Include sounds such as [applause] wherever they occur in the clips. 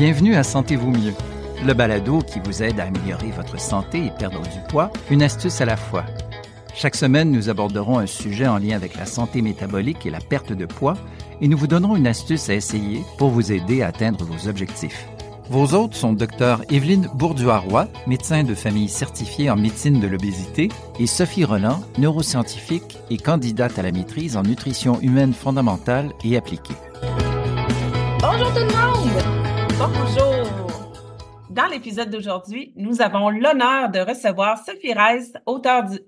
Bienvenue à Sentez-vous mieux, le balado qui vous aide à améliorer votre santé et perdre du poids, une astuce à la fois. Chaque semaine, nous aborderons un sujet en lien avec la santé métabolique et la perte de poids et nous vous donnerons une astuce à essayer pour vous aider à atteindre vos objectifs. Vos hôtes sont Dr Evelyne Bourduaroy, médecin de famille certifiée en médecine de l'obésité, et Sophie Roland, neuroscientifique et candidate à la maîtrise en nutrition humaine fondamentale et appliquée. Bonjour tout le monde! Bonjour! Dans l'épisode d'aujourd'hui, nous avons l'honneur de recevoir Sophie Reiss, auteur du,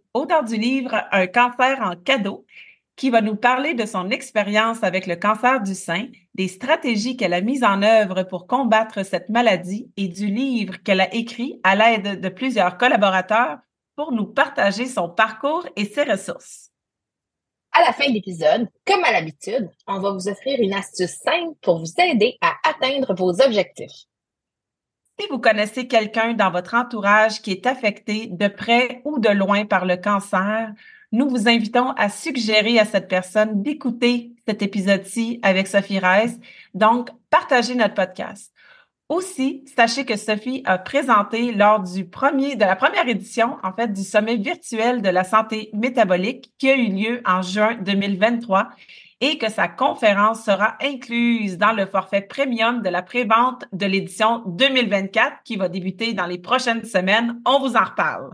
du livre Un cancer en cadeau, qui va nous parler de son expérience avec le cancer du sein, des stratégies qu'elle a mises en œuvre pour combattre cette maladie et du livre qu'elle a écrit à l'aide de plusieurs collaborateurs pour nous partager son parcours et ses ressources. À la fin de l'épisode, comme à l'habitude, on va vous offrir une astuce simple pour vous aider à atteindre vos objectifs. Si vous connaissez quelqu'un dans votre entourage qui est affecté de près ou de loin par le cancer, nous vous invitons à suggérer à cette personne d'écouter cet épisode-ci avec Sophie Reiss. Donc, partagez notre podcast. Aussi, sachez que Sophie a présenté lors du premier, de la première édition, en fait, du sommet virtuel de la santé métabolique qui a eu lieu en juin 2023 et que sa conférence sera incluse dans le forfait premium de la prévente de l'édition 2024 qui va débuter dans les prochaines semaines. On vous en reparle.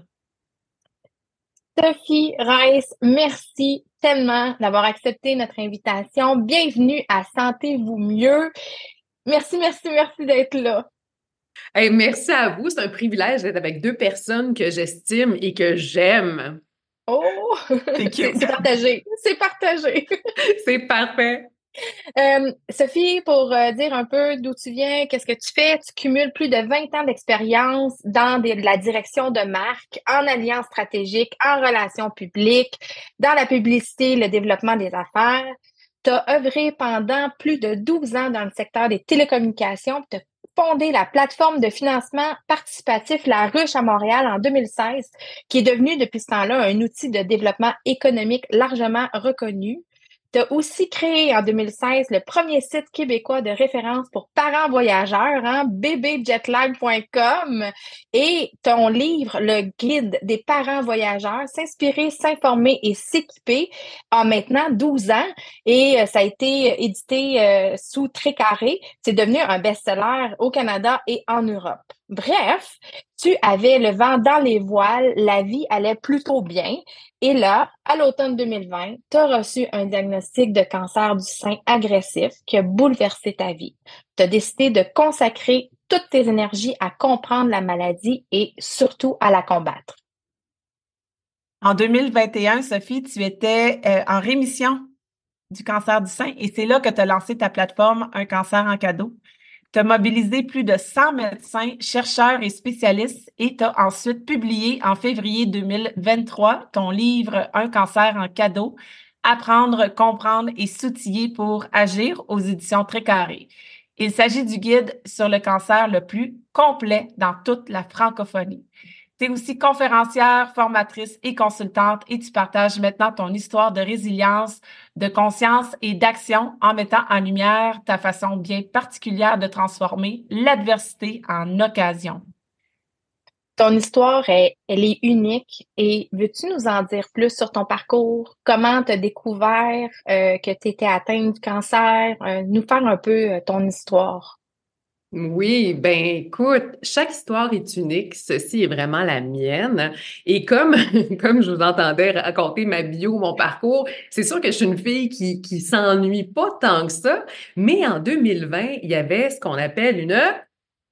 Sophie Rice, merci tellement d'avoir accepté notre invitation. Bienvenue à Sentez-vous mieux. Merci, merci, merci d'être là. merci à vous. C'est un privilège d'être avec deux personnes que j'estime et que j'aime. Oh! [laughs] C'est partagé. C'est partagé. [laughs] C'est parfait. Euh, Sophie, pour euh, dire un peu d'où tu viens, qu'est-ce que tu fais, tu cumules plus de 20 ans d'expérience dans la direction de marque, en alliance stratégique, en relations publiques, dans la publicité, le développement des affaires. Tu as œuvré pendant plus de 12 ans dans le secteur des télécommunications, tu as fondé la plateforme de financement participatif La Ruche à Montréal en 2016, qui est devenue depuis ce temps-là un outil de développement économique largement reconnu. Tu as aussi créé en 2016 le premier site québécois de référence pour parents voyageurs, hein, et ton livre, le guide des parents voyageurs, s'inspirer, s'informer et s'équiper, a maintenant 12 ans et euh, ça a été édité euh, sous Trécarré. C'est devenu un best-seller au Canada et en Europe. Bref, tu avais le vent dans les voiles, la vie allait plutôt bien. Et là, à l'automne 2020, tu as reçu un diagnostic de cancer du sein agressif qui a bouleversé ta vie. Tu as décidé de consacrer toutes tes énergies à comprendre la maladie et surtout à la combattre. En 2021, Sophie, tu étais euh, en rémission du cancer du sein et c'est là que tu as lancé ta plateforme Un cancer en cadeau. Tu as mobilisé plus de 100 médecins, chercheurs et spécialistes et tu as ensuite publié en février 2023 ton livre Un cancer en cadeau, Apprendre, comprendre et s'outiller pour agir aux éditions Très Carré. Il s'agit du guide sur le cancer le plus complet dans toute la francophonie. Tu es aussi conférencière, formatrice et consultante et tu partages maintenant ton histoire de résilience, de conscience et d'action en mettant en lumière ta façon bien particulière de transformer l'adversité en occasion. Ton histoire, elle est unique et veux-tu nous en dire plus sur ton parcours? Comment tu as découvert euh, que tu étais atteinte du cancer? Euh, nous faire un peu euh, ton histoire. Oui, ben écoute, chaque histoire est unique. Ceci est vraiment la mienne. Et comme, [laughs] comme je vous entendais raconter ma bio, mon parcours, c'est sûr que je suis une fille qui, qui s'ennuie pas tant que ça. Mais en 2020, il y avait ce qu'on appelle une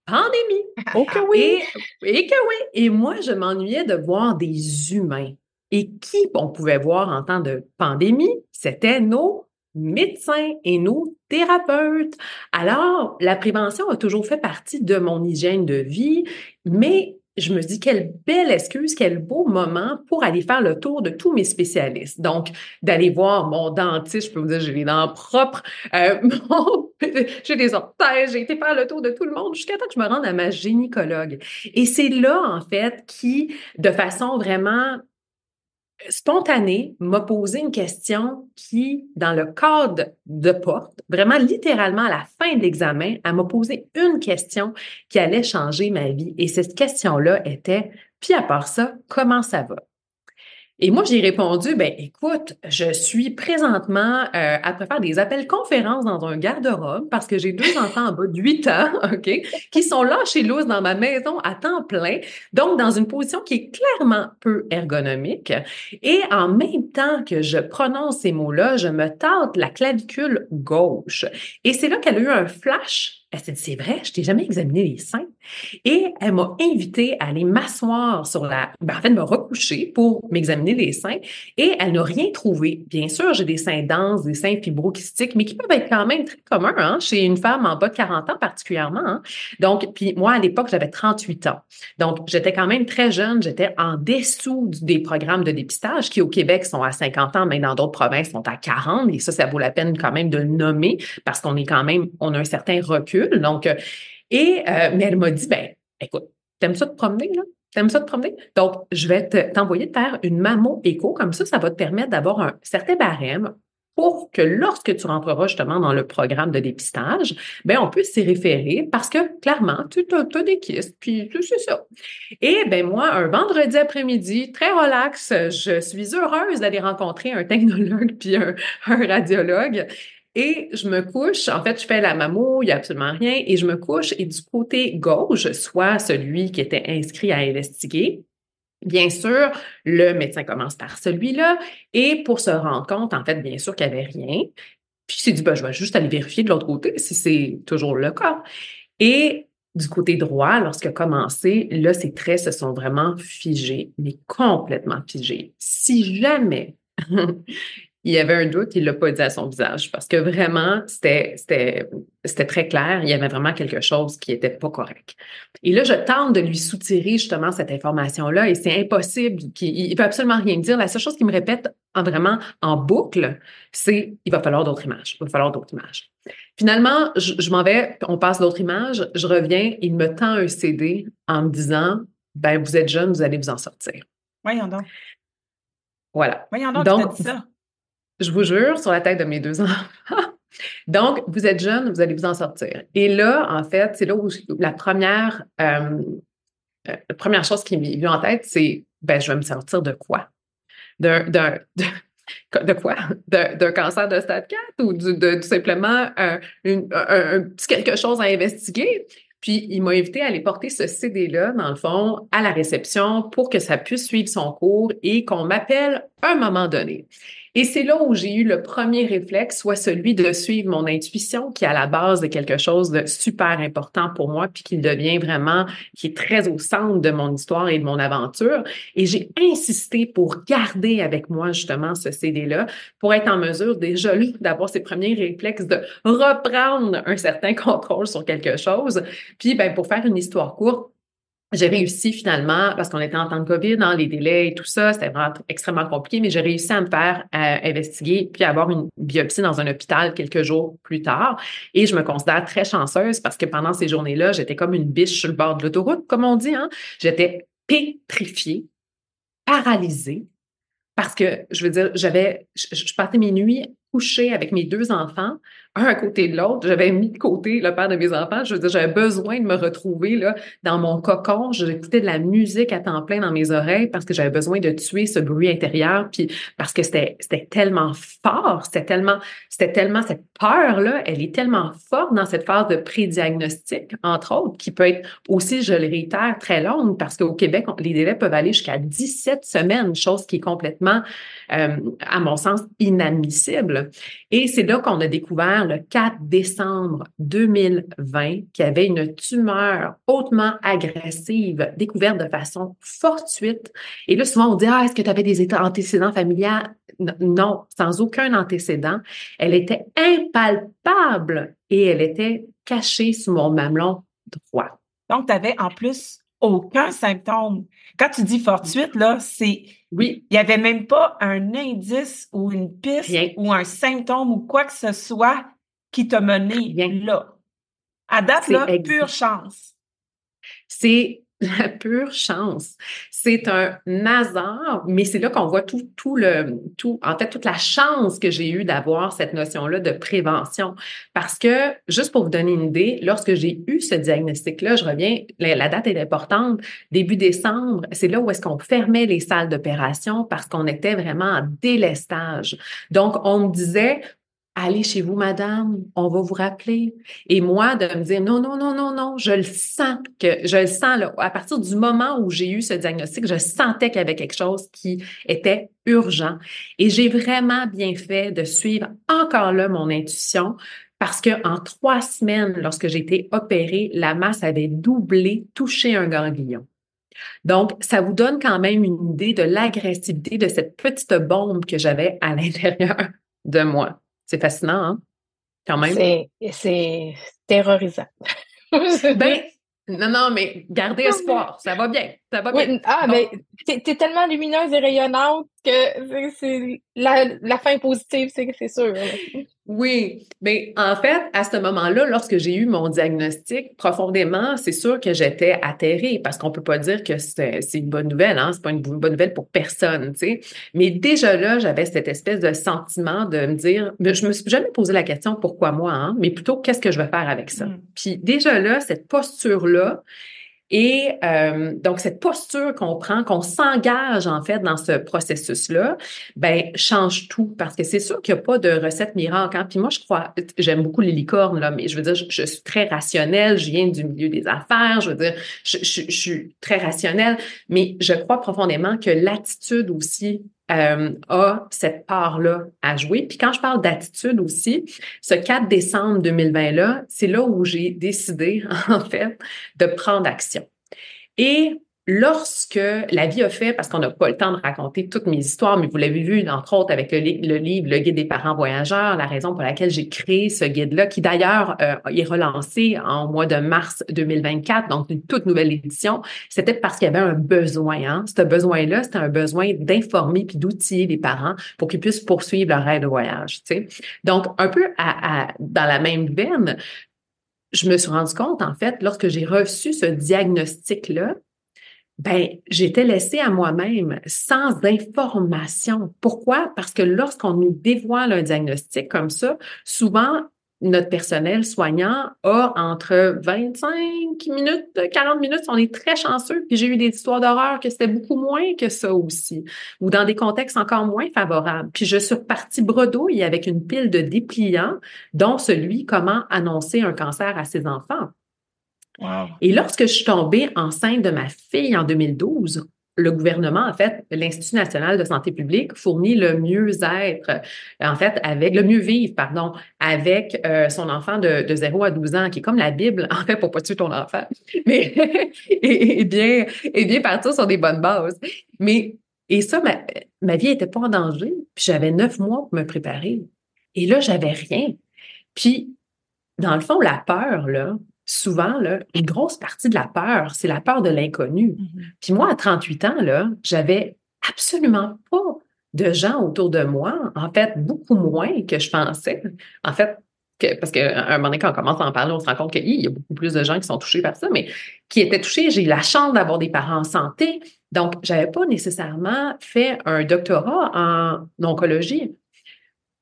pandémie. Oh que oui! Et, et que oui! Et moi, je m'ennuyais de voir des humains. Et qui on pouvait voir en temps de pandémie? C'était nos médecins et nos thérapeutes. Alors, la prévention a toujours fait partie de mon hygiène de vie, mais je me dis quelle belle excuse, quel beau moment pour aller faire le tour de tous mes spécialistes. Donc, d'aller voir mon dentiste, je peux vous dire, j'ai les dents propres, euh, [laughs] j'ai des orthèses, j'ai été faire le tour de tout le monde jusqu'à temps que je me rende à ma gynécologue. Et c'est là, en fait, qui, de façon vraiment spontané, m'a posé une question qui, dans le cadre de porte, vraiment littéralement à la fin de l'examen, elle m'a posé une question qui allait changer ma vie. Et cette question-là était, puis à part ça, comment ça va? Et moi, j'ai répondu, ben écoute, je suis présentement euh, à faire des appels conférences dans un garde-robe parce que j'ai deux [laughs] enfants en bas de 8 ans, [laughs] OK, qui sont là chez Luz dans ma maison à temps plein, donc dans une position qui est clairement peu ergonomique. Et en même temps que je prononce ces mots-là, je me tente la clavicule gauche. Et c'est là qu'elle a eu un flash elle s'est dit, c'est vrai, je t'ai jamais examiné les seins. Et elle m'a invité à aller m'asseoir sur la, ben, en fait, me recoucher pour m'examiner les seins. Et elle n'a rien trouvé. Bien sûr, j'ai des seins denses, des seins fibrokystiques, mais qui peuvent être quand même très communs, hein, chez une femme en bas de 40 ans particulièrement. Hein. Donc, puis moi, à l'époque, j'avais 38 ans. Donc, j'étais quand même très jeune. J'étais en dessous des programmes de dépistage qui, au Québec, sont à 50 ans, mais dans d'autres provinces, sont à 40. Et ça, ça vaut la peine quand même de le nommer parce qu'on est quand même, on a un certain recul donc, euh, et, euh, mais elle m'a dit, ben, écoute, t'aimes ça te promener, là? T'aimes ça te promener? Donc, je vais t'envoyer faire une mammo écho. Comme ça, ça va te permettre d'avoir un certain barème pour que lorsque tu rentreras justement dans le programme de dépistage, ben on puisse s'y référer parce que clairement, tu as, des kystes, puis c'est ça. Et ben moi, un vendredi après-midi, très relax, je suis heureuse d'aller rencontrer un technologue [laughs] puis un radiologue et je me couche, en fait, je fais la mammo, il n'y a absolument rien, et je me couche, et du côté gauche, soit celui qui était inscrit à investiguer, Bien sûr, le médecin commence par celui-là, et pour se rendre compte, en fait, bien sûr qu'il n'y avait rien. Puis il s'est dit, ben, je vais juste aller vérifier de l'autre côté si c'est toujours le cas. Et du côté droit, lorsque commencé, là, ces traits se sont vraiment figés, mais complètement figés. Si jamais il y avait un doute, il l'a pas dit à son visage parce que vraiment, c'était, très clair. Il y avait vraiment quelque chose qui était pas correct. Et là, je tente de lui soutirer justement cette information-là et c'est impossible. Il, il peut absolument rien me dire. La seule chose qu'il me répète en vraiment en boucle, c'est il va falloir d'autres images. Il va falloir d'autres images. Finalement, je, je m'en vais, on passe d'autres images. Je reviens, il me tend un CD en me disant, ben, vous êtes jeune, vous allez vous en sortir. Voyons donc. Voilà. Voyons donc, donc dit ça. Je vous jure, sur la tête de mes deux [laughs] enfants. Donc, vous êtes jeune, vous allez vous en sortir. Et là, en fait, c'est là où la première, euh, euh, première chose qui m'est venue en tête, c'est ben, je vais me sortir de quoi? De, de, quoi? D'un cancer de stade 4 ou de, tout simplement un, un, petit quelque chose à investiguer? Puis, il m'a invité à aller porter ce CD-là, dans le fond, à la réception pour que ça puisse suivre son cours et qu'on m'appelle à un moment donné. Et c'est là où j'ai eu le premier réflexe, soit celui de suivre mon intuition, qui est à la base de quelque chose de super important pour moi, puis qui devient vraiment, qui est très au centre de mon histoire et de mon aventure. Et j'ai insisté pour garder avec moi justement ce CD-là, pour être en mesure déjà [laughs] d'avoir ces premiers réflexes de reprendre un certain [laughs] contrôle sur quelque chose. Puis, ben, pour faire une histoire courte, j'ai réussi finalement, parce qu'on était en temps de COVID, hein, les délais et tout ça, c'était vraiment extrêmement compliqué, mais j'ai réussi à me faire euh, investiguer puis avoir une biopsie dans un hôpital quelques jours plus tard. Et je me considère très chanceuse parce que pendant ces journées-là, j'étais comme une biche sur le bord de l'autoroute, comme on dit. Hein? J'étais pétrifiée, paralysée, parce que, je veux dire, j'avais, je, je passais mes nuits couchée avec mes deux enfants un à côté de l'autre. J'avais mis de côté le père de mes enfants. Je veux dire, j'avais besoin de me retrouver là, dans mon cocon. J'écoutais de la musique à temps plein dans mes oreilles parce que j'avais besoin de tuer ce bruit intérieur. Puis parce que c'était, c'était tellement fort, c'était tellement, c'était tellement cette peur-là, elle est tellement forte dans cette phase de prédiagnostic, entre autres, qui peut être aussi, je le réitère, très longue parce qu'au Québec, les délais peuvent aller jusqu'à 17 semaines, chose qui est complètement, euh, à mon sens, inadmissible. Et c'est là qu'on a découvert le 4 décembre 2020 qu'il y avait une tumeur hautement agressive découverte de façon fortuite. Et là, souvent, on dit, ah, est-ce que tu avais des antécédents familiaux? Non, sans aucun antécédent. Elle était impalpable et elle était cachée sous mon mamelon droit. Donc, tu avais en plus aucun symptôme. Quand tu dis fortuite, là, c'est. Oui. Il n'y avait même pas un indice ou une piste ou un symptôme ou quoi que ce soit qui t'a mené là. À date, là, pure chance. C'est la pure chance. C'est un hasard, mais c'est là qu'on voit tout, tout le, tout, en fait, toute la chance que j'ai eue d'avoir cette notion-là de prévention. Parce que, juste pour vous donner une idée, lorsque j'ai eu ce diagnostic-là, je reviens, la, date est importante, début décembre, c'est là où est-ce qu'on fermait les salles d'opération parce qu'on était vraiment en délestage. Donc, on me disait, allez chez vous, madame, on va vous rappeler. Et moi, de me dire, non, non, non, non, non, je le sens que, je le sens, là, à partir du moment où j'ai eu ce diagnostic, je sentais qu'il y avait quelque chose qui était urgent. Et j'ai vraiment bien fait de suivre encore là mon intuition parce que en trois semaines, lorsque j'ai été opérée, la masse avait doublé, touché un ganglion. Donc, ça vous donne quand même une idée de l'agressivité de cette petite bombe que j'avais à [laughs] l'intérieur de moi. C'est fascinant, hein? Quand même. C'est terrorisant. [laughs] ben, non, non, mais gardez espoir. Ça va bien. Ça va bien. ah, mais t'es es tellement lumineuse et rayonnante que c'est la, la fin positive, c'est sûr. Oui, mais en fait, à ce moment-là, lorsque j'ai eu mon diagnostic, profondément, c'est sûr que j'étais atterrée parce qu'on peut pas dire que c'est une bonne nouvelle, hein, c'est pas une bonne nouvelle pour personne, tu sais. Mais déjà là, j'avais cette espèce de sentiment de me dire, je me suis jamais posé la question pourquoi moi, hein, mais plutôt qu'est-ce que je vais faire avec ça? Mm. Puis déjà là, cette posture-là, et euh, donc, cette posture qu'on prend, qu'on s'engage en fait dans ce processus-là, ben change tout parce que c'est sûr qu'il n'y a pas de recette miracle. Hein. Puis moi, je crois, j'aime beaucoup les licornes, là, mais je veux dire, je, suis très rationnelle, je viens du milieu des affaires, je veux dire, je, je suis très rationnelle, mais je crois profondément que l'attitude aussi euh, a cette part-là à jouer. Puis quand je parle d'attitude aussi, ce 4 décembre 2020-là, c'est là où j'ai décidé, [laughs] en fait, de prendre action. Et lorsque la vie a fait, parce qu'on n'a pas le temps de raconter toutes mes histoires, mais vous l'avez vu, entre autres, avec le, livre Le guide des parents voyageurs, la raison pour laquelle j'ai créé ce guide-là, qui d'ailleurs euh, est relancé en mois de mars 2024, donc une toute nouvelle édition, c'était parce qu'il y avait un besoin. Hein? Ce besoin-là, c'était un besoin d'informer puis d'outiller les parents pour qu'ils puissent poursuivre leur rêve de voyage. Tu sais? Donc, un peu dans la même veine, je me suis rendu compte, en fait, lorsque j'ai reçu ce diagnostic-là, ben, j'étais laissée à moi-même sans information. Pourquoi? Parce que lorsqu'on nous dévoile un diagnostic comme ça, souvent, notre personnel soignant a entre 25 minutes, 40 minutes. On est très chanceux. Puis j'ai eu des histoires d'horreur que c'était beaucoup moins que ça aussi, ou dans des contextes encore moins favorables. Puis je suis repartie bredouille avec une pile de dépliants, dont celui comment annoncer un cancer à ses enfants. Et lorsque je suis tombée enceinte de ma fille en 2012, le gouvernement, en fait, l'Institut national de santé publique fournit le mieux-être, en fait, avec le mieux-vivre, pardon, avec euh, son enfant de, de 0 à 12 ans, qui est comme la Bible, en fait, pour pas tuer ton enfant, [laughs] mais et, bien, et bien partir sur des bonnes bases. Mais et ça, ma, ma vie était pas en danger, puis j'avais neuf mois pour me préparer. Et là, j'avais rien. Puis, dans le fond, la peur, là, souvent, là, une grosse partie de la peur, c'est la peur de l'inconnu. Mm-hmm. Puis moi, à 38 ans, là, j'avais absolument pas de gens autour de moi, en fait, beaucoup moins que je pensais. En fait, parce qu'à un moment donné, quand on commence à en parler, on se rend compte qu'il y a beaucoup plus de gens qui sont touchés par ça, mais qui étaient touchés. J'ai eu la chance d'avoir des parents en santé. Donc, j'avais pas nécessairement fait un doctorat en oncologie.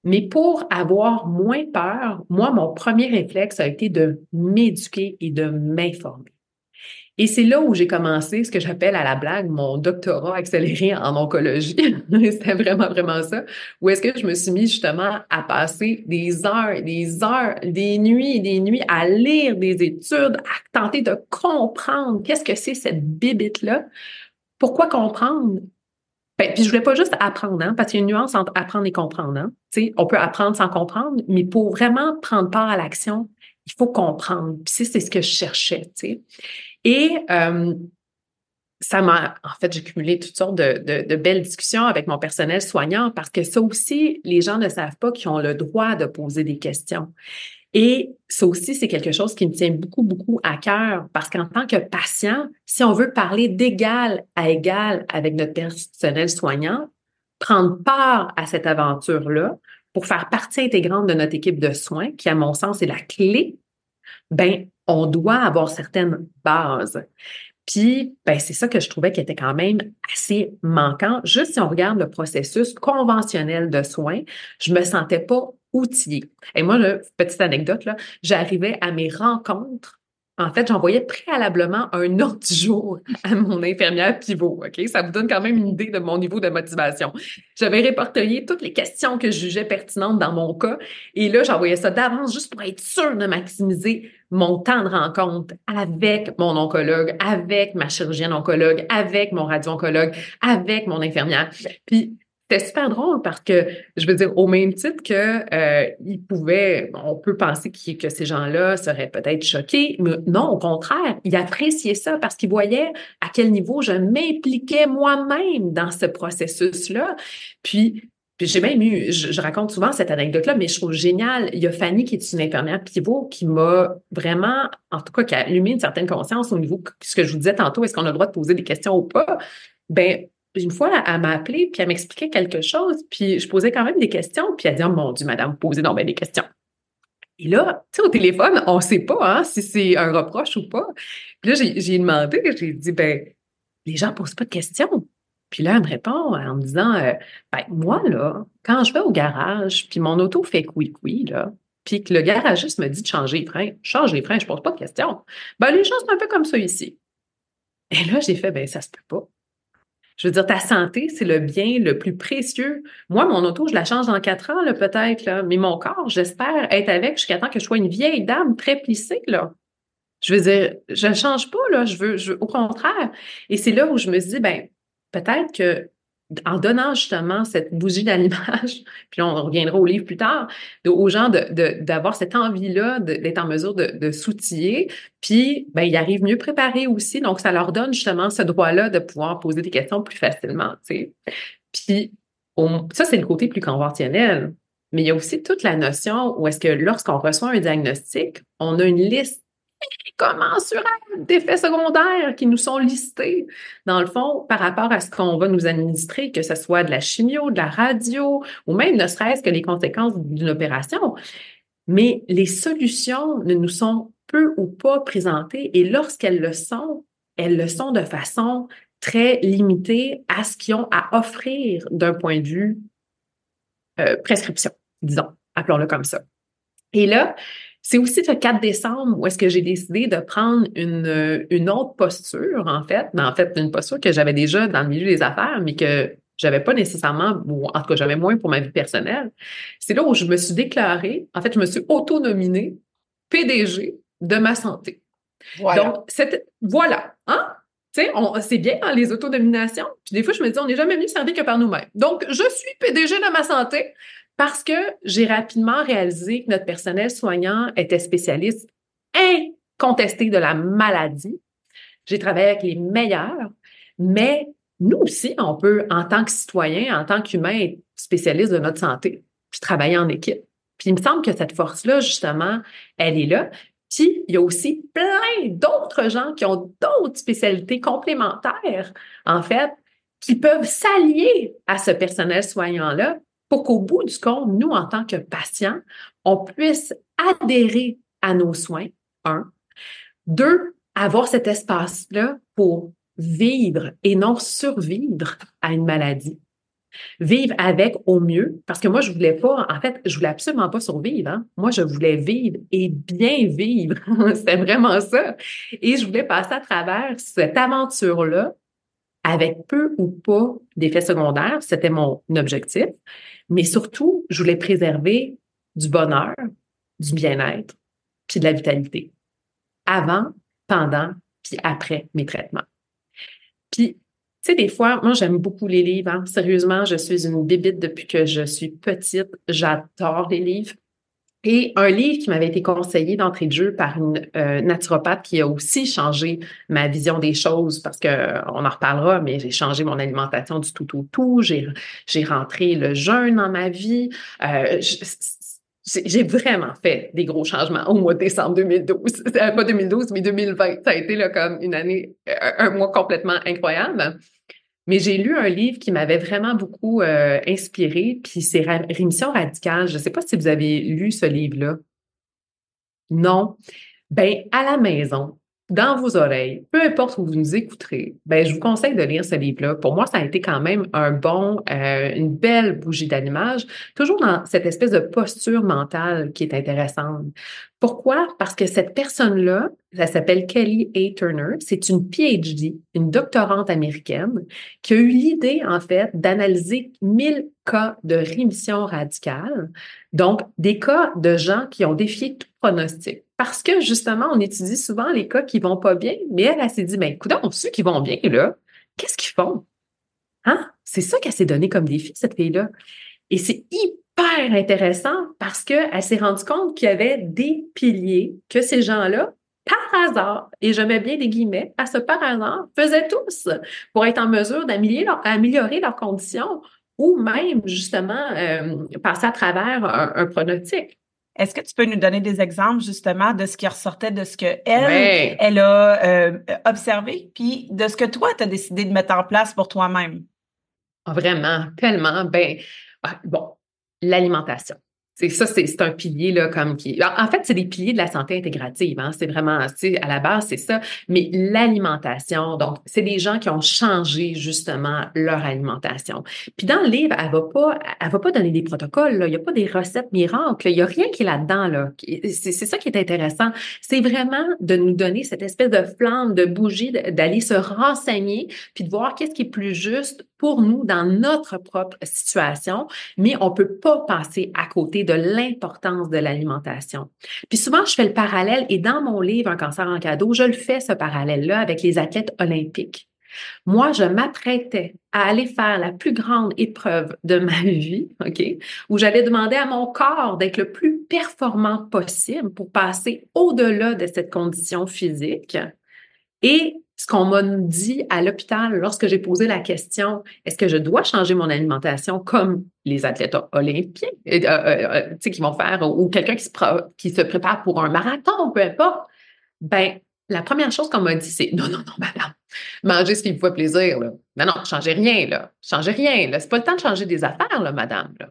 Mais pour avoir moins peur, moi, mon premier réflexe a été de m'éduquer et de m'informer. Et c'est là où j'ai commencé ce que j'appelle à la blague mon doctorat accéléré en oncologie. [laughs] C'était vraiment, vraiment ça. Où est-ce que je me suis mis justement à passer des heures, des heures, des nuits des nuits à lire des études, à tenter de comprendre qu'est-ce que c'est cette bibite-là. Pourquoi comprendre? Ben, puis je voulais pas juste apprendre, hein, parce qu'il y a une nuance entre apprendre et comprendre. Hein. on peut apprendre sans comprendre, mais pour vraiment prendre part à l'action, il faut comprendre. Puis c'est ce que je cherchais. Et ça m'a, en fait, j'ai cumulé toutes sortes de, de, belles discussions avec mon personnel soignant parce que ça aussi, les gens ne savent pas qu'ils ont le droit de poser des questions. Et ça aussi, c'est quelque chose qui me tient beaucoup, beaucoup à cœur parce qu'en tant que patient, si on veut parler d'égal à égal avec notre personnel soignant, prendre part à cette aventure-là pour faire partie intégrante de notre équipe de soins, qui à mon sens est la clé, ben, on doit avoir certaines bases. Puis, ben, c'est ça que je trouvais qui était quand même assez manquant. Juste si on regarde le processus conventionnel de soins, je me sentais pas outillée. Et moi, petite anecdote, j'arrivais à mes rencontres en fait, j'envoyais préalablement un ordre du jour à mon infirmière pivot. Ça vous donne quand même une idée de mon niveau de motivation. J'avais répertorié toutes les questions que je jugeais pertinentes dans mon cas. Et là, j'envoyais ça d'avance juste pour être sûre de maximiser mon temps de rencontre avec mon oncologue, avec ma chirurgienne oncologue, avec mon radio-oncologue, avec mon infirmière. Puis, c'était super drôle parce que, je veux dire, au même titre que euh, il pouvait, on peut penser que ces gens-là seraient peut-être choqués, mais non, au contraire, il appréciait ça parce qu'il voyait à quel niveau je m'impliquais moi-même dans ce processus-là. Puis, puis j'ai même eu, je, raconte souvent cette anecdote-là, mais je trouve génial. Il y a Fanny qui est une infirmière pivot qui m'a vraiment, en tout cas, qui a allumé une certaine conscience au niveau de ce que je vous disais tantôt, est-ce qu'on a le droit de poser des questions ou pas? Ben, une fois, elle m'a appelé, puis elle m'expliquait quelque chose, puis je posais quand même des questions, puis elle dit oh, mon Dieu, madame, posez donc bien des questions. Et là, tu sais, au téléphone, on ne sait pas hein, si c'est un reproche ou pas. Puis là, j'ai demandé, j'ai dit, ben, les gens ne posent pas de questions. Puis là, elle me répond en me disant, euh, ben, moi, là, quand je vais au garage, puis mon auto fait couille-couille, là, puis que le garagiste me dit de changer les freins, je change les freins, je ne pose pas de questions. Ben, les choses sont un peu comme ça ici. Et là, j'ai fait, ben, ça se peut pas. Je veux dire, ta santé, c'est le bien le plus précieux. Moi, mon auto, je la change dans quatre ans, peut-être, mais mon corps, j'espère être avec jusqu'à temps que je sois une vieille dame très plissée, là. Je veux dire, je ne change pas, là. Je veux, je au contraire. Et c'est là où je me dis, ben, peut-être que en donnant justement cette bougie d'allumage, [laughs] puis on reviendra au livre plus tard, aux gens d'avoir de, cette envie-là d'être en mesure de, s'outiller, puis ben, ils arrivent mieux préparés aussi, donc ça leur donne justement ce droit-là de pouvoir poser des questions plus facilement. sais. Puis ça, c'est le côté plus conventionnel. Mais il y a aussi toute la notion où est-ce que lorsqu'on reçoit un diagnostic, on a une liste commensurables d'effets secondaires qui nous sont listés, dans le fond, par rapport à ce qu'on va nous administrer, que ce soit de la chimio, de la radio, ou même ne serait-ce que les conséquences d'une opération. Mais les solutions ne nous sont peu ou pas présentées et lorsqu'elles le sont, elles le sont de façon très limitée à ce qu'ils ont à offrir d'un point de vue euh, prescription, disons, appelons-le comme ça. Et là, c'est aussi le 4 décembre où est-ce que j'ai décidé de prendre une, une autre posture, en fait. Mais en fait, une posture que j'avais déjà dans le milieu des affaires, mais que j'avais pas nécessairement, ou en tout cas, j'avais moins pour ma vie personnelle. C'est là où je me suis déclarée, en fait, je me suis auto-nominée PDG de ma santé. Voilà. Donc, cette, voilà, hein? Tu sais, c'est bien dans les autonominations. Puis des fois, je me dis, on n'est jamais mieux servi que par nous-mêmes. Donc, je suis PDG de ma santé. Parce que j'ai rapidement réalisé que notre personnel soignant était spécialiste incontesté de la maladie. J'ai travaillé avec les meilleurs, mais nous aussi, on peut, en tant que citoyen, en tant qu'humain, être spécialiste de notre santé, puis travailler en équipe. Puis il me semble que cette force-là, justement, elle est là. Puis il y a aussi plein d'autres gens qui ont d'autres spécialités complémentaires, en fait, qui peuvent s'allier à ce personnel soignant-là qu'au bout du compte, nous, en tant que patients, on puisse adhérer à nos soins, un. Deux, avoir cet espace-là pour vivre et non survivre à une maladie. Vivre avec au mieux, parce que moi, je voulais pas, en fait, je voulais absolument pas survivre. Hein. Moi, je voulais vivre et bien vivre. [laughs] C'était vraiment ça. Et je voulais passer à travers cette aventure-là avec peu ou pas d'effets secondaires. C'était mon objectif. Mais surtout, je voulais préserver du bonheur, du bien-être, puis de la vitalité. Avant, pendant, puis après mes traitements. Puis, tu sais, des fois, moi, j'aime beaucoup les livres. Hein. Sérieusement, je suis une bibite depuis que je suis petite. J'adore les livres. Et un livre qui m'avait été conseillé d'entrée de jeu par une euh, naturopathe qui a aussi changé ma vision des choses parce que on en reparlera, mais j'ai changé mon alimentation du tout au tout. J'ai, j'ai rentré le jeûne dans ma vie. Euh, j'ai vraiment fait des gros changements au mois de décembre 2012. Pas 2012, mais 2020. Ça a été là, comme une année, un mois complètement incroyable. Mais j'ai lu un livre qui m'avait vraiment beaucoup euh, inspiré, puis c'est Rémission radicale. Je ne sais pas si vous avez lu ce livre-là. Non? Ben, à la maison, dans vos oreilles, peu importe où vous nous écouterez, ben, je vous conseille de lire ce livre-là. Pour moi, ça a été quand même un bon, euh, une belle bougie d'allumage, toujours dans cette espèce de posture mentale qui est intéressante. Pourquoi? Parce que cette personne-là, elle s'appelle Kelly A. Turner, c'est une PhD, une doctorante américaine, qui a eu l'idée, en fait, d'analyser 1000 cas de rémission radicale, donc des cas de gens qui ont défié tout pronostic. Parce que justement, on étudie souvent les cas qui vont pas bien, mais elle, elle s'est dit, ben, écoute, ceux qui vont bien, là, qu'est-ce qu'ils font? Hein? C'est ça qu'elle s'est donné comme défi, cette fille-là. Et c'est hyper intéressant parce qu'elle s'est rendue compte qu'il y avait des piliers que ces gens-là, par hasard, et je mets bien des guillemets, à ce par hasard, faisaient tous pour être en mesure d'améliorer leurs conditions ou même justement euh, passer à travers un, un pronostic. Est-ce que tu peux nous donner des exemples justement de ce qui ressortait de ce que elle, elle a euh, observé, puis de ce que toi, tu as décidé de mettre en place pour toi-même? Ah, vraiment, tellement. Ben, ah, bon, l'alimentation. C'est ça, c'est un pilier là, comme qui. En fait, c'est des piliers de la santé intégrative. Hein, c'est vraiment, à la base, c'est ça. Mais l'alimentation, donc, c'est des gens qui ont changé justement leur alimentation. Puis dans le livre, elle va pas, elle va pas donner des protocoles. Là. Il n'y a pas des recettes miracles. Il n'y a rien qui est là-dedans. Là. C'est ça qui est intéressant. C'est vraiment de nous donner cette espèce de flamme, de bougie, d'aller se renseigner, puis de voir qu'est-ce qui est plus juste pour nous dans notre propre situation, mais on peut pas passer à côté de l'importance de l'alimentation. Puis souvent, je fais le parallèle et dans mon livre Un cancer en cadeau, je le fais ce parallèle-là avec les athlètes olympiques. Moi, je m'apprêtais à aller faire la plus grande épreuve de ma vie, OK, où j'allais demander à mon corps d'être le plus performant possible pour passer au-delà de cette condition physique. Et ce qu'on m'a dit à l'hôpital lorsque j'ai posé la question est-ce que je dois changer mon alimentation comme les athlètes olympiens euh, euh, euh, qui vont faire ou quelqu'un qui se, qui se prépare pour un marathon, peu importe? Ben, la première chose qu'on m'a dit, c'est non, non, non, madame, mangez ce qui vous fait plaisir. Là. Non, non, changez rien, là. Changez rien. Là. C'est pas le temps de changer des affaires, là, madame. Là.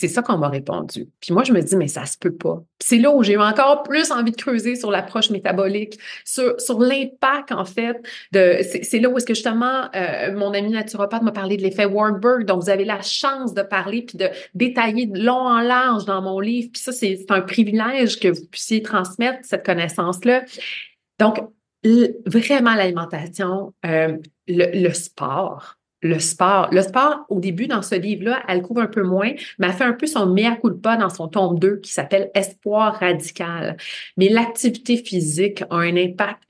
C'est ça qu'on m'a répondu. Puis moi, je me dis, mais ça se peut pas. c'est là où j'ai eu encore plus envie de creuser sur l'approche métabolique, sur, sur l'impact, en fait, de. C'est là où est-ce que justement, euh, mon ami naturopathe m'a parlé de l'effet Warburg. Donc, vous avez la chance de parler puis de détailler long en large dans mon livre. Puis ça, c'est un privilège que vous puissiez transmettre cette connaissance-là. Donc, vraiment l'alimentation, euh, le, le sport, le sport. Le sport, au début, dans ce livre-là, elle couvre un peu moins, mais elle fait un peu son mea culpa dans son tome 2 qui s'appelle Espoir radical. Mais l'activité physique a un impact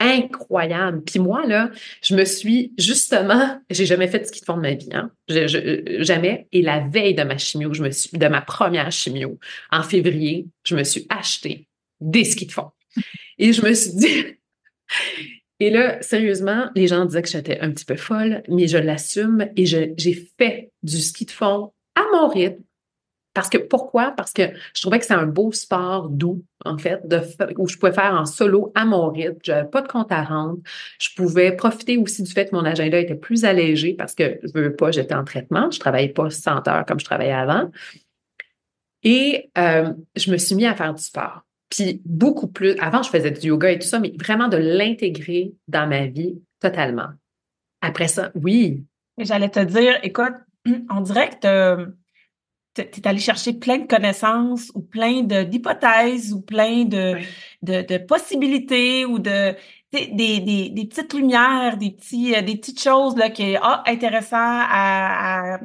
incroyable. Puis moi, là, je me suis justement, j'ai jamais fait de ski de fond de ma vie, hein? jamais. Et la veille de ma chimio, de ma première chimio, en février, je me suis acheté des skis de fond. Et je me suis dit, et là, sérieusement, les gens disaient que j'étais un petit peu folle, mais je l'assume et j'ai fait du ski de fond à mon rythme. Parce que pourquoi? Parce que je trouvais que c'est un beau sport doux, en fait, où je pouvais faire en solo à mon rythme. Je n'avais pas de compte à rendre. Je pouvais profiter aussi du fait que mon agenda était plus allégé parce que je veux pas, j'étais en traitement. Je travaillais pas 100 heures comme je travaillais avant. Et euh, je me suis mis à faire du sport. Puis beaucoup plus, avant je faisais du yoga et tout ça, mais vraiment de l'intégrer dans ma vie totalement. Après ça, oui. J'allais te dire, écoute, [clears throat] on dirait que tu es allé chercher plein de connaissances ou plein d'hypothèses ou plein de, de, possibilités ou de des, des, des, petites lumières, des, petits, euh, des petites choses là, qui sont ah, intéressant à, à,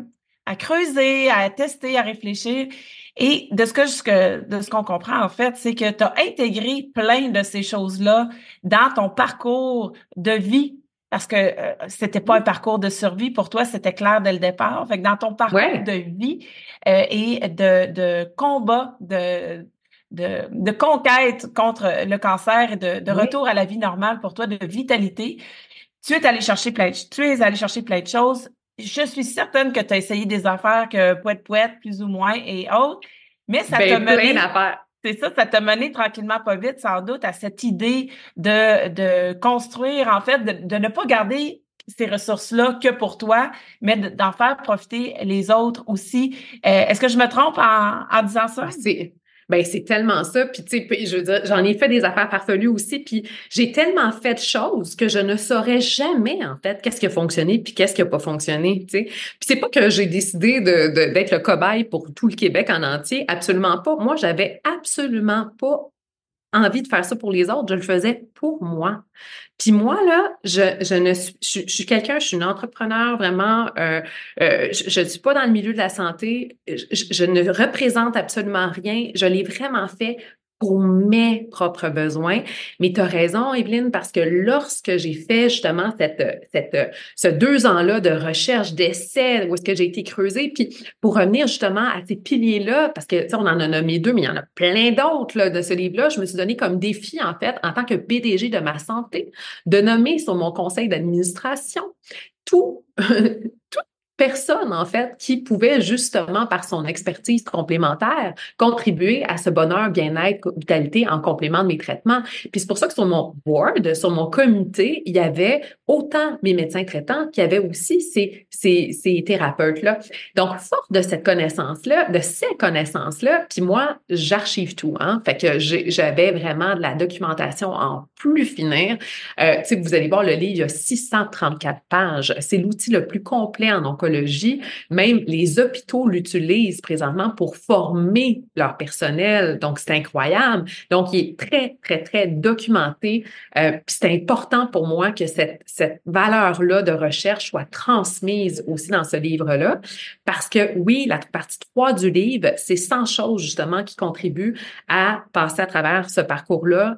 à creuser, à tester, à réfléchir. Et de ce que de ce qu'on comprend en fait, c'est que tu as intégré plein de ces choses-là dans ton parcours de vie parce que euh, c'était pas un parcours de survie. Pour toi, c'était clair dès le départ. Fait que dans ton parcours de vie euh, et de, de combat, de, de, de, conquête contre le cancer et de, de retour à la vie normale pour toi, de vitalité, tu es allé chercher plein de, tu es allé chercher plein de choses je suis certaine que tu as essayé des affaires que poète poète plus ou moins et autres, mais ça ben, t'a mené C'est ça, ça t'a mené tranquillement pas vite sans doute à cette idée de de construire en fait de, de ne pas garder ces ressources-là que pour toi, mais d'en faire profiter les autres aussi. Euh, est-ce que je me trompe en, en disant ça? Ah, c'est Ben c'est tellement ça. Puis tu sais, je veux dire, j'en ai fait des affaires farfelues aussi. Puis j'ai tellement fait de choses que je ne saurais jamais en fait qu'est-ce qui a fonctionné puis qu'est-ce qui a pas fonctionné. Tu sais, puis c'est pas que j'ai décidé de, d'être le cobaye pour tout le Québec en entier. Absolument pas. Moi, j'avais absolument pas envie de faire ça pour les autres, je le faisais pour moi. Puis moi, là, je, je ne suis, je, suis quelqu'un, je suis une entrepreneur vraiment, euh, euh, je ne suis pas dans le milieu de la santé, je, je ne représente absolument rien, je l'ai vraiment fait mes propres besoins. Mais tu as raison, Evelyne, parce que lorsque j'ai fait justement cette, cette, ce deux ans-là de recherche, d'essai, où est-ce que j'ai été creusée, puis pour revenir justement à ces piliers-là, parce que on en a nommé deux, mais il y en a plein d'autres de ce livre-là, je me suis donné comme défi, en fait, en tant que PDG de ma santé, de nommer sur mon conseil d'administration tout, [laughs] tout personne, en fait, qui pouvait justement, par son expertise complémentaire, contribuer à ce bonheur, bien-être, vitalité en complément de mes traitements. Puis c'est pour ça que sur mon board, sur mon comité, il y avait autant mes médecins traitants qu'il y avait aussi ces, ces, ces thérapeutes-là. Donc, fort de cette connaissance-là, de ces connaissances-là, puis moi, j'archive tout. Hein? Fait que j'avais vraiment de la documentation en plus finir. Euh, vous allez voir, le livre, il y a 634 pages. C'est l'outil le plus complet en oncologie même les hôpitaux l'utilisent présentement pour former leur personnel. Donc, c'est incroyable. Donc, il est très, très, très documenté. Euh, c'est important pour moi que cette, cette valeur-là de recherche soit transmise aussi dans ce livre-là. Parce que oui, la partie 3 du livre, c'est 100 choses justement qui contribuent à passer à travers ce parcours-là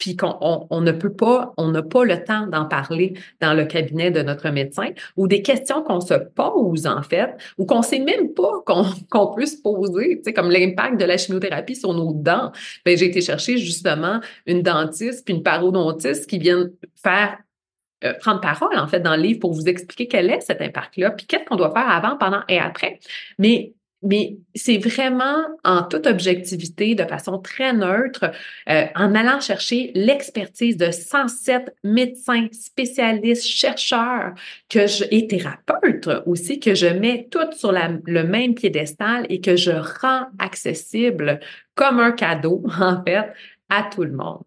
puis qu'on on, ne peut pas, on n'a pas le temps d'en parler dans le cabinet de notre médecin, ou des questions qu'on se pose en fait, ou qu'on sait même pas [laughs] qu'on qu'on peut se poser, tu sais, comme l'impact de la chimiothérapie sur nos dents. Ben, j'ai été chercher justement une dentiste puis une parodontiste qui viennent faire euh, prendre parole en fait dans le livre pour vous expliquer quel est cet impact-là, puis qu'est-ce qu'on doit faire avant, pendant et après. Mais mais c'est vraiment en toute objectivité, de façon très neutre, euh, en allant chercher l'expertise de 107 médecins, spécialistes, chercheurs que je, et thérapeutes aussi, que je mets toutes sur la, le même piédestal et que je rends accessible comme un cadeau, [laughs] en fait, à tout le monde.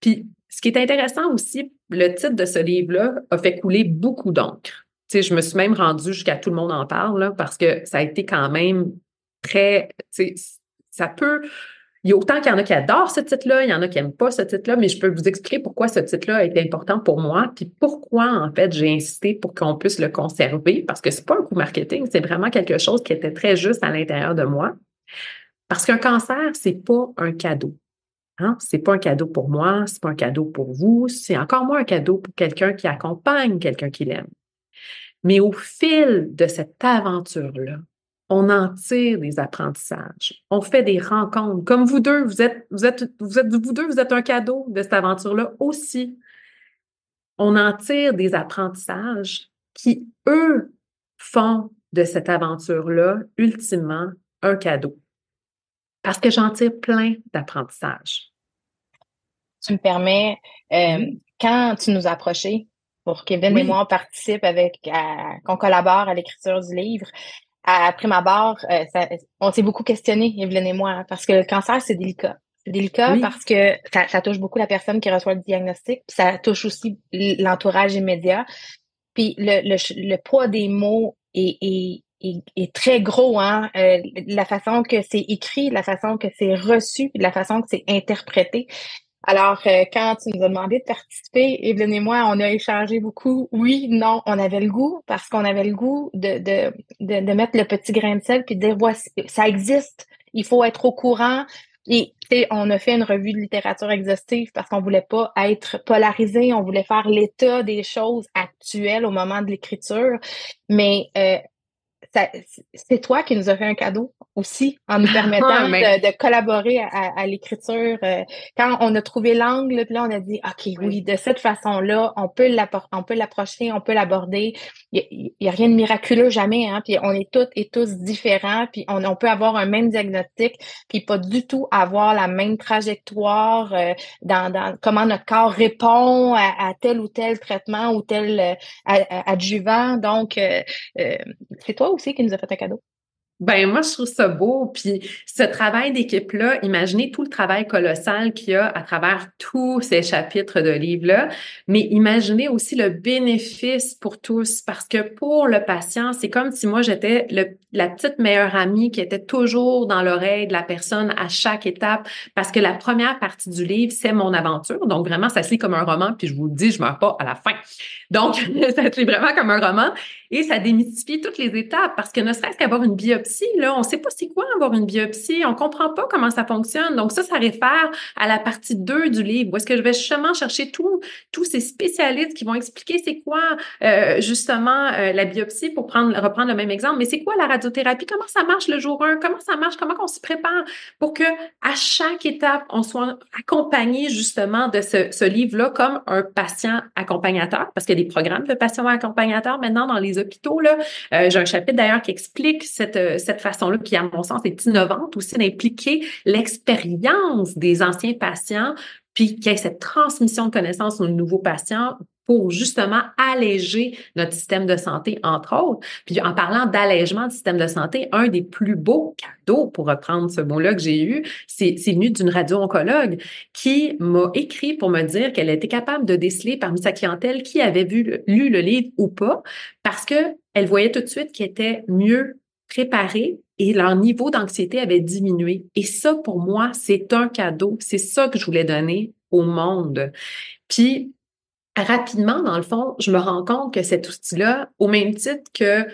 Puis, ce qui est intéressant aussi, le titre de ce livre-là a fait couler beaucoup d'encre je me suis même rendue jusqu'à tout le monde en parle, parce que ça a été quand même très, ça peut, il y a autant qu'il y en a qui adorent ce titre-là, il y en a qui n'aiment pas ce titre-là, mais je peux vous expliquer pourquoi ce titre-là a été important pour moi, puis pourquoi, en fait, j'ai insisté pour qu'on puisse le conserver, parce que c'est pas un coup marketing, c'est vraiment quelque chose qui était très juste à l'intérieur de moi. Parce qu'un cancer, c'est pas un cadeau. Hein? C'est pas un cadeau pour moi, c'est pas un cadeau pour vous, c'est encore moins un cadeau pour quelqu'un qui accompagne quelqu'un qui l'aime. Mais au fil de cette aventure-là, on en tire des apprentissages. On fait des rencontres. Comme vous deux, vous êtes, vous êtes, vous êtes, vous deux, vous êtes un cadeau de cette aventure-là aussi. On en tire des apprentissages qui, eux, font de cette aventure-là, ultimement, un cadeau. Parce que j'en tire plein d'apprentissages. Tu me permets, euh, quand tu nous as approchés pour qu'Evelyne et moi on participe avec, qu'on collabore à l'écriture du livre, à prime abord, euh, on s'est beaucoup questionné, Evelyne et moi, hein, parce que le cancer, c'est délicat. C'est délicat parce que ça, touche beaucoup la personne qui reçoit le diagnostic, puis ça touche aussi l'entourage immédiat. Puis le, le, poids des mots est, est, est, très gros, hein? Euh, la façon que c'est écrit, la façon que c'est reçu, la façon que c'est interprété. Alors, euh, quand tu nous as demandé de participer, Evelyne et moi, on a échangé beaucoup. Oui, non, on avait le goût parce qu'on avait le goût de, de, de, mettre le petit grain de sel puis de dire, voici, ça existe, il faut être au courant. Et on a fait une revue de littérature exhaustive parce qu'on voulait pas être polarisé, on voulait faire l'état des choses actuelles au moment de l'écriture. Mais euh, c'est toi qui nous as fait un cadeau aussi en nous permettant de, collaborer à, l'écriture. Euh, quand on a trouvé l'angle, puis là, on a dit, OK, oui, de cette façon-là, on peut on peut l'approcher, on peut l'aborder. Il n'y a, rien de miraculeux jamais, hein, puis on est toutes et tous différents, puis on, on peut avoir un même diagnostic, puis pas du tout avoir la même trajectoire euh, dans, dans, comment notre corps répond à, tel ou tel traitement ou tel euh, adjuvant. Donc, c'est toi aussi qui nous a fait un cadeau. Ben moi, je trouve ça beau. Puis ce travail d'équipe-là, imaginez tout le travail colossal qu'il y a à travers tous ces chapitres de livre-là, mais imaginez aussi le bénéfice pour tous, parce que pour le patient, c'est comme si moi j'étais la petite meilleure amie qui était toujours dans l'oreille de la personne à chaque étape, parce que la première partie du livre, c'est mon aventure. Donc vraiment, ça se lit comme un roman, puis je vous le dis, je meurs pas à la fin. Donc, [laughs] ça se lit vraiment comme un roman et ça démystifie toutes les étapes, parce que ne serait-ce qu'avoir une biopsie, là, on ne sait pas c'est quoi avoir une biopsie, on comprend pas comment ça fonctionne. Donc ça, ça réfère à la partie 2 du livre, où est-ce que je vais justement chercher tous tous ces spécialistes qui vont expliquer c'est quoi euh, justement euh, la biopsie pour prendre reprendre le même exemple, mais c'est quoi la radiothérapie, comment ça marche le jour 1, comment ça marche, comment on se prépare pour que à chaque étape, on soit accompagné justement de ce, ce livre-là comme un patient accompagnateur, parce qu'il y a des programmes de patients accompagnateurs maintenant dans les Là. Euh, j'ai un chapitre d'ailleurs qui explique cette cette façon-là, qui, à mon sens, est innovante aussi d'impliquer l'expérience des anciens patients, puis qu'il y ait cette transmission de connaissances aux nouveaux patients pour justement alléger notre système de santé, entre autres. Puis en parlant d'allègement du système de santé, un des plus beaux cadeaux, pour reprendre ce mot-là que j'ai eu, c'est venu d'une radio-oncologue qui m'a écrit pour me dire qu'elle était capable de déceler parmi sa clientèle qui avait vu, lu le livre ou pas, parce que elle voyait tout de suite qu'il était mieux préparés et leur niveau d'anxiété avait diminué. Et ça, pour moi, c'est un cadeau. C'est ça que je voulais donner au monde. Puis, rapidement, dans le fond, je me rends compte que cet outil-là, au même titre que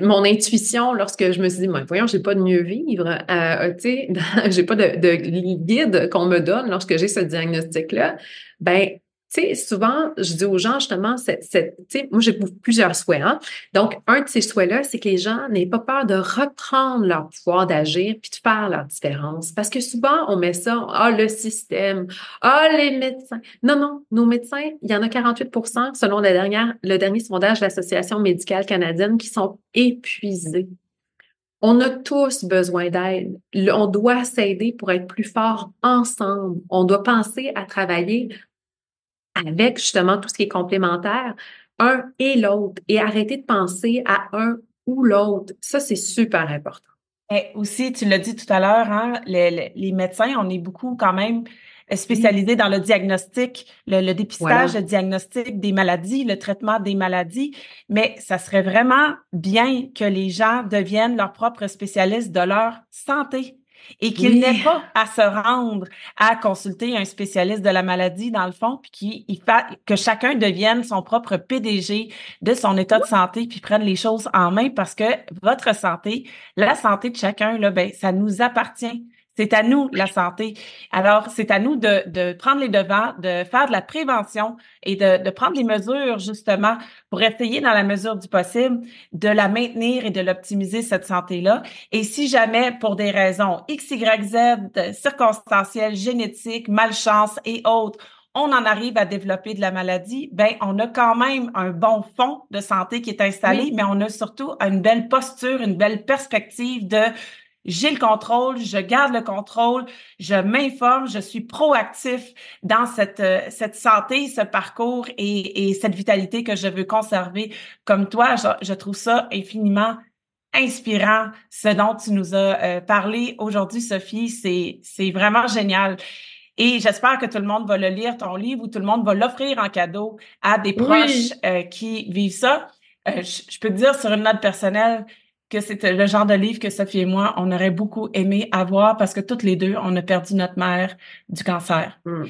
mon intuition lorsque je me suis dit, voyons, j'ai pas de mieux vivre, euh, tu sais, [laughs] j'ai pas de, de guide qu'on me donne lorsque j'ai ce diagnostic-là, ben tu sais, souvent, je dis aux gens justement, cette, moi j'ai plusieurs souhaits. Hein? Donc, un de ces souhaits-là, c'est que les gens n'aient pas peur de reprendre leur pouvoir d'agir puis de faire leur différence. Parce que souvent, on met ça, ah, le système, ah, les médecins. Non, non, nos médecins, il y en a 48% selon le dernier sondage de l'Association médicale canadienne, qui sont épuisés. On a tous besoin d'aide. On doit s'aider pour être plus forts ensemble. On doit penser à travailler avec justement tout ce qui est complémentaire, un et l'autre, et arrêter de penser à un ou l'autre. Ça, c'est super important. Et aussi, tu l'as dit tout à l'heure, hein, les, médecins, on est beaucoup quand même spécialisés dans le diagnostic, le, dépistage, le diagnostic des maladies, le traitement des maladies, mais ça serait vraiment bien que les gens deviennent leurs propres spécialistes de leur santé et qu'il n'ait pas à se rendre à consulter un spécialiste de la maladie, dans le fond, puis qu'il que chacun devienne son propre PDG de son état de santé, puis prenne les choses en main parce que votre santé, la santé de chacun, là, ben, ça nous appartient. C'est à nous la santé. Alors, c'est à nous de, de, prendre les devants, de faire de la prévention et de, de, prendre les mesures justement pour essayer dans la mesure du possible de la maintenir et de l'optimiser, cette santé-là. Et si jamais, pour des raisons X, Y, Z, circonstancielles, génétiques, malchance et autres, on en arrive à développer de la maladie, ben on a quand même un bon fond de santé qui est installé, mais on a surtout une belle posture, une belle perspective de j'ai le contrôle, je garde le contrôle, je m'informe, je suis proactif dans cette, euh, cette santé, ce parcours et, et, cette vitalité que je veux conserver. Comme toi, je, trouve ça infiniment inspirant, ce dont tu nous as euh, parlé aujourd'hui, Sophie. C'est, c'est vraiment génial. Et j'espère que tout le monde va le lire, ton livre, ou tout le monde va l'offrir en cadeau à des proches euh, qui vivent ça. je, je peux te dire sur une note personnelle, que c'était le genre de livre que Sophie et moi, on aurait beaucoup aimé avoir parce que toutes les deux, on a perdu notre mère du cancer. Hmm.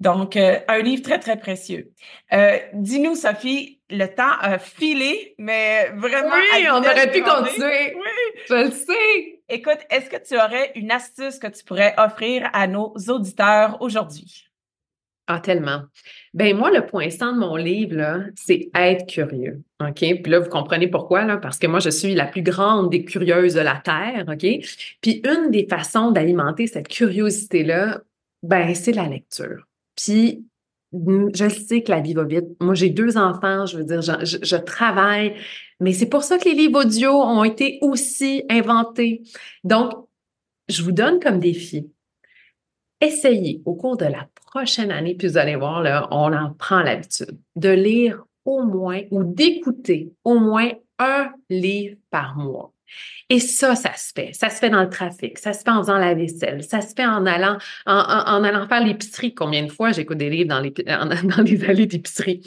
Donc, euh, un livre très, très précieux. Euh, dis-nous, Sophie, le temps a filé, mais vraiment... Oui, on aurait pu continuer. Oui. Je le sais. Écoute, est-ce que tu aurais une astuce que tu pourrais offrir à nos auditeurs aujourd'hui? Ah, tellement. Ben moi, le point de mon livre, c'est être curieux. OK? Puis là, vous comprenez pourquoi, là? Parce que moi, je suis la plus grande des curieuses de la Terre, OK? Puis une des façons d'alimenter cette curiosité-là, ben, c'est la lecture. Puis je sais que la vie va vite. Moi, j'ai deux enfants, je veux dire, je travaille, mais c'est pour ça que les livres audio ont été aussi inventés. Donc, je vous donne comme défi essayez au cours de la prochaine année, puis vous allez voir, on en prend l'habitude, de lire au moins ou d'écouter au moins un livre par mois. Et ça, ça se fait. Ça se fait dans le trafic, ça se fait en faisant la vaisselle, ça se fait en allant, en, allant faire l'épicerie. Combien de fois j'écoute des livres dans les, [laughs] dans les allées d'épicerie?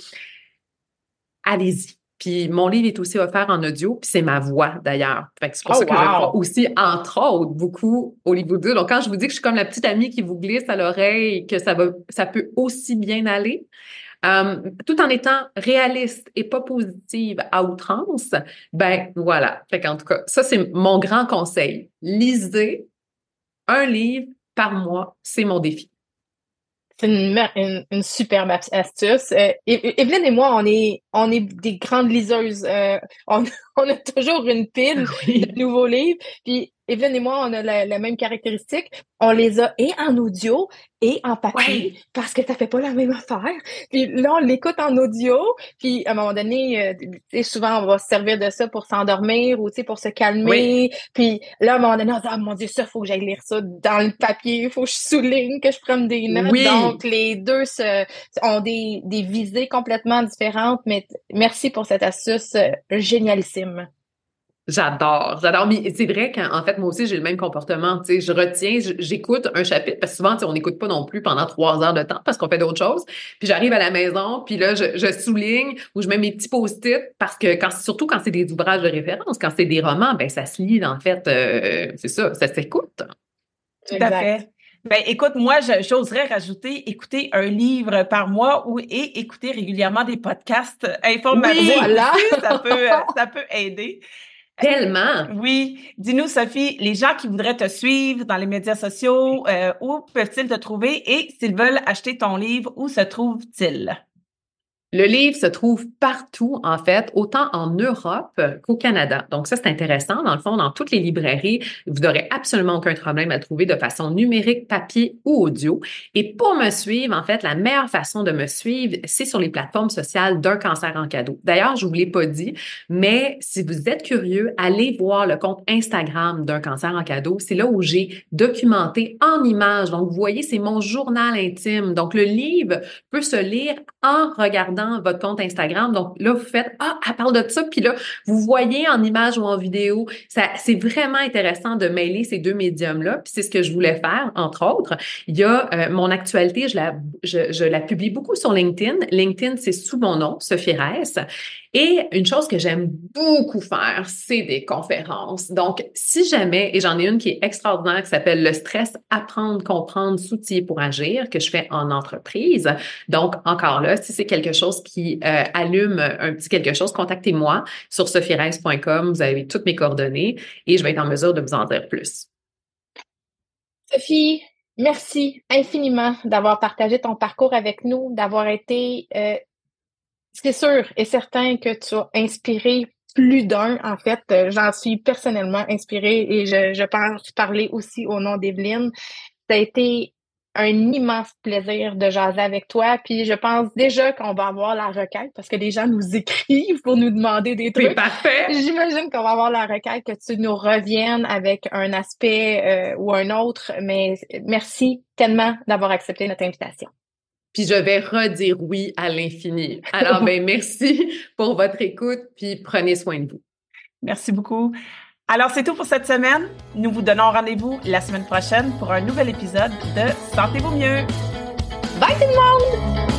Allez-y. Puis mon livre est aussi offert en audio, puis c'est ma voix d'ailleurs. Fait que c'est pour oh, ça que je crois aussi, entre autres, beaucoup au livre Donc quand je vous dis que je suis comme la petite amie qui vous glisse à l'oreille, que ça va, ça peut aussi bien aller, euh, tout en étant réaliste et pas positive à outrance, ben voilà. Fait qu'en tout cas, ça c'est mon grand conseil. Lisez un livre par mois, c'est mon défi. C'est une, une, superbe astuce. Euh, Evelyne et moi, on est, on est des grandes liseuses. Euh, [laughs] on, on, a toujours une pile ah de nouveaux livres. Puis Evelyne et moi, on a la, même caractéristique. On les a et en audio et en papier parce que ça fait pas la même affaire. Puis là, on l'écoute en audio. Puis à un moment donné, euh, souvent, on va se servir de ça pour s'endormir ou pour se calmer. Puis là, à un moment donné, on dit, ah mon Dieu, ça, faut que j'aille lire ça dans le papier. Il faut que je souligne, que je prenne des notes. Donc, les deux se, ont des, des visées complètement différentes. Mais merci pour cette astuce euh, génialissime. J'adore, j'adore. Mais c'est vrai qu'en fait, moi aussi, j'ai le même comportement. Tu sais, je retiens, j'écoute un chapitre, parce que souvent, on n'écoute pas non plus pendant trois heures de temps parce qu'on fait d'autres choses. Puis j'arrive à la maison, puis là, je, souligne ou je mets mes petits post-it parce que quand, surtout quand c'est des ouvrages de référence, quand c'est des romans, ben ça se lit, en fait, euh, c'est ça, ça s'écoute. Tout à fait. Ben, écoute, moi, j'oserais rajouter écouter un livre par mois ou et écouter régulièrement des podcasts informatifs. Oui, [laughs] ça peut, ça peut aider. Tellement. Oui. Dis-nous, Sophie, les gens qui voudraient te suivre dans les médias sociaux, euh, où peuvent-ils te trouver et s'ils veulent acheter ton livre, où se trouvent-ils? Le livre se trouve partout, en fait, autant en Europe qu'au Canada. Donc, ça, c'est intéressant. Dans le fond, dans toutes les librairies, vous n'aurez absolument aucun problème à trouver de façon numérique, papier ou audio. Et pour me suivre, en fait, la meilleure façon de me suivre, c'est sur les plateformes sociales d'un cancer en cadeau. D'ailleurs, je vous l'ai pas dit, mais si vous êtes curieux, allez voir le compte Instagram d'un cancer en cadeau. C'est là où j'ai documenté en images. Donc, vous voyez, c'est mon journal intime. Donc, le livre peut se lire en regardant dans votre compte Instagram. Donc là, vous faites Ah, elle parle de ça, puis là, vous voyez en image ou en vidéo. C'est vraiment intéressant de mêler ces deux médiums-là. Puis c'est ce que je voulais faire, entre autres. Il y a euh, mon actualité, je la, je, je, la publie beaucoup sur LinkedIn. LinkedIn, c'est sous mon nom, Sophie Reiss. Et une chose que j'aime beaucoup faire, c'est des conférences. Donc, si jamais, et j'en ai une qui est extraordinaire, qui s'appelle Le stress, apprendre, comprendre, s'outiller pour agir, que je fais en entreprise. Donc, encore là, si c'est quelque chose qui euh, allume un petit quelque chose, contactez-moi sur sophiereis.com. Vous avez toutes mes coordonnées et je vais être en mesure de vous en dire plus. Sophie, merci infiniment d'avoir partagé ton parcours avec nous, d'avoir été euh, c'est sûr et certain que tu as inspiré plus d'un, en fait. Euh, j'en suis personnellement inspirée et je, je pense parler aussi au nom d'Evelyne. Ça a été un immense plaisir de jaser avec toi. Puis je pense déjà qu'on va avoir la requête parce que les gens nous écrivent pour nous demander des trucs. Parfait. J'imagine qu'on va avoir la requête que tu nous reviennes avec un aspect euh, ou un autre. Mais merci tellement d'avoir accepté notre invitation puis je vais redire oui à l'infini. Alors, ben, merci pour votre écoute, puis prenez soin de vous. Merci beaucoup. Alors, c'est tout pour cette semaine. Nous vous donnons rendez-vous la semaine prochaine pour un nouvel épisode de Sentez-vous mieux. Bye tout le monde!